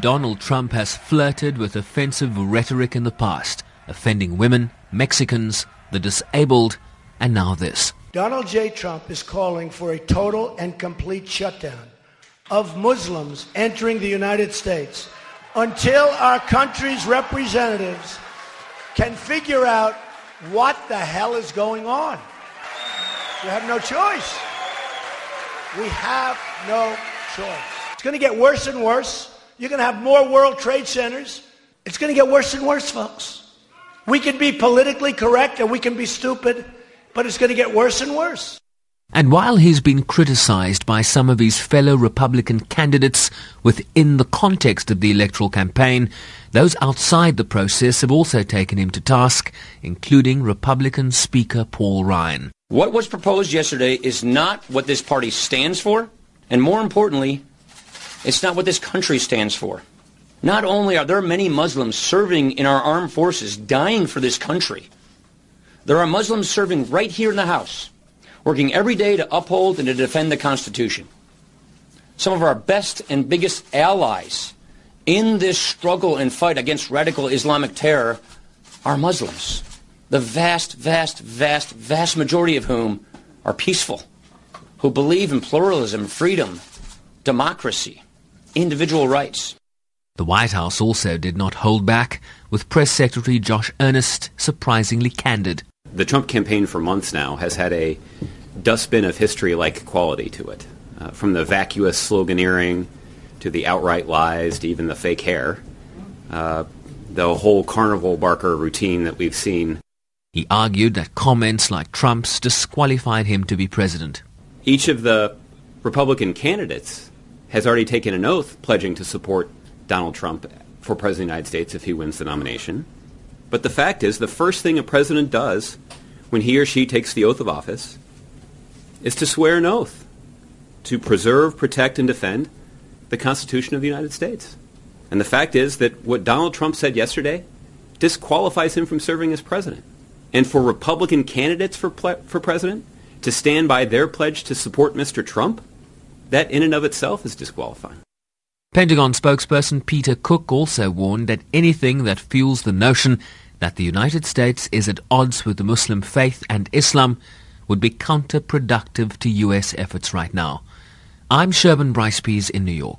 Donald Trump has flirted with offensive rhetoric in the past, offending women, Mexicans, the disabled, and now this. Donald J. Trump is calling for a total and complete shutdown of Muslims entering the United States until our country's representatives can figure out what the hell is going on. We have no choice. We have no choice. It's going to get worse and worse. You're going to have more World Trade Centers. It's going to get worse and worse, folks. We can be politically correct and we can be stupid, but it's going to get worse and worse. And while he's been criticized by some of his fellow Republican candidates within the context of the electoral campaign, those outside the process have also taken him to task, including Republican Speaker Paul Ryan. What was proposed yesterday is not what this party stands for, and more importantly, it's not what this country stands for. Not only are there many Muslims serving in our armed forces, dying for this country, there are Muslims serving right here in the House, working every day to uphold and to defend the Constitution. Some of our best and biggest allies in this struggle and fight against radical Islamic terror are Muslims. The vast, vast, vast, vast majority of whom are peaceful, who believe in pluralism, freedom, democracy individual rights. The White House also did not hold back, with Press Secretary Josh Earnest surprisingly candid. The Trump campaign for months now has had a dustbin of history like quality to it. Uh, from the vacuous sloganeering to the outright lies to even the fake hair. Uh, the whole carnival barker routine that we've seen. He argued that comments like Trump's disqualified him to be president. Each of the Republican candidates has already taken an oath pledging to support Donald Trump for President of the United States if he wins the nomination. But the fact is, the first thing a president does when he or she takes the oath of office is to swear an oath to preserve, protect, and defend the Constitution of the United States. And the fact is that what Donald Trump said yesterday disqualifies him from serving as president. And for Republican candidates for, ple- for president to stand by their pledge to support Mr. Trump that in and of itself is disqualifying. Pentagon spokesperson Peter Cook also warned that anything that fuels the notion that the United States is at odds with the Muslim faith and Islam would be counterproductive to U.S. efforts right now. I'm Sherwin Bryce Pease in New York.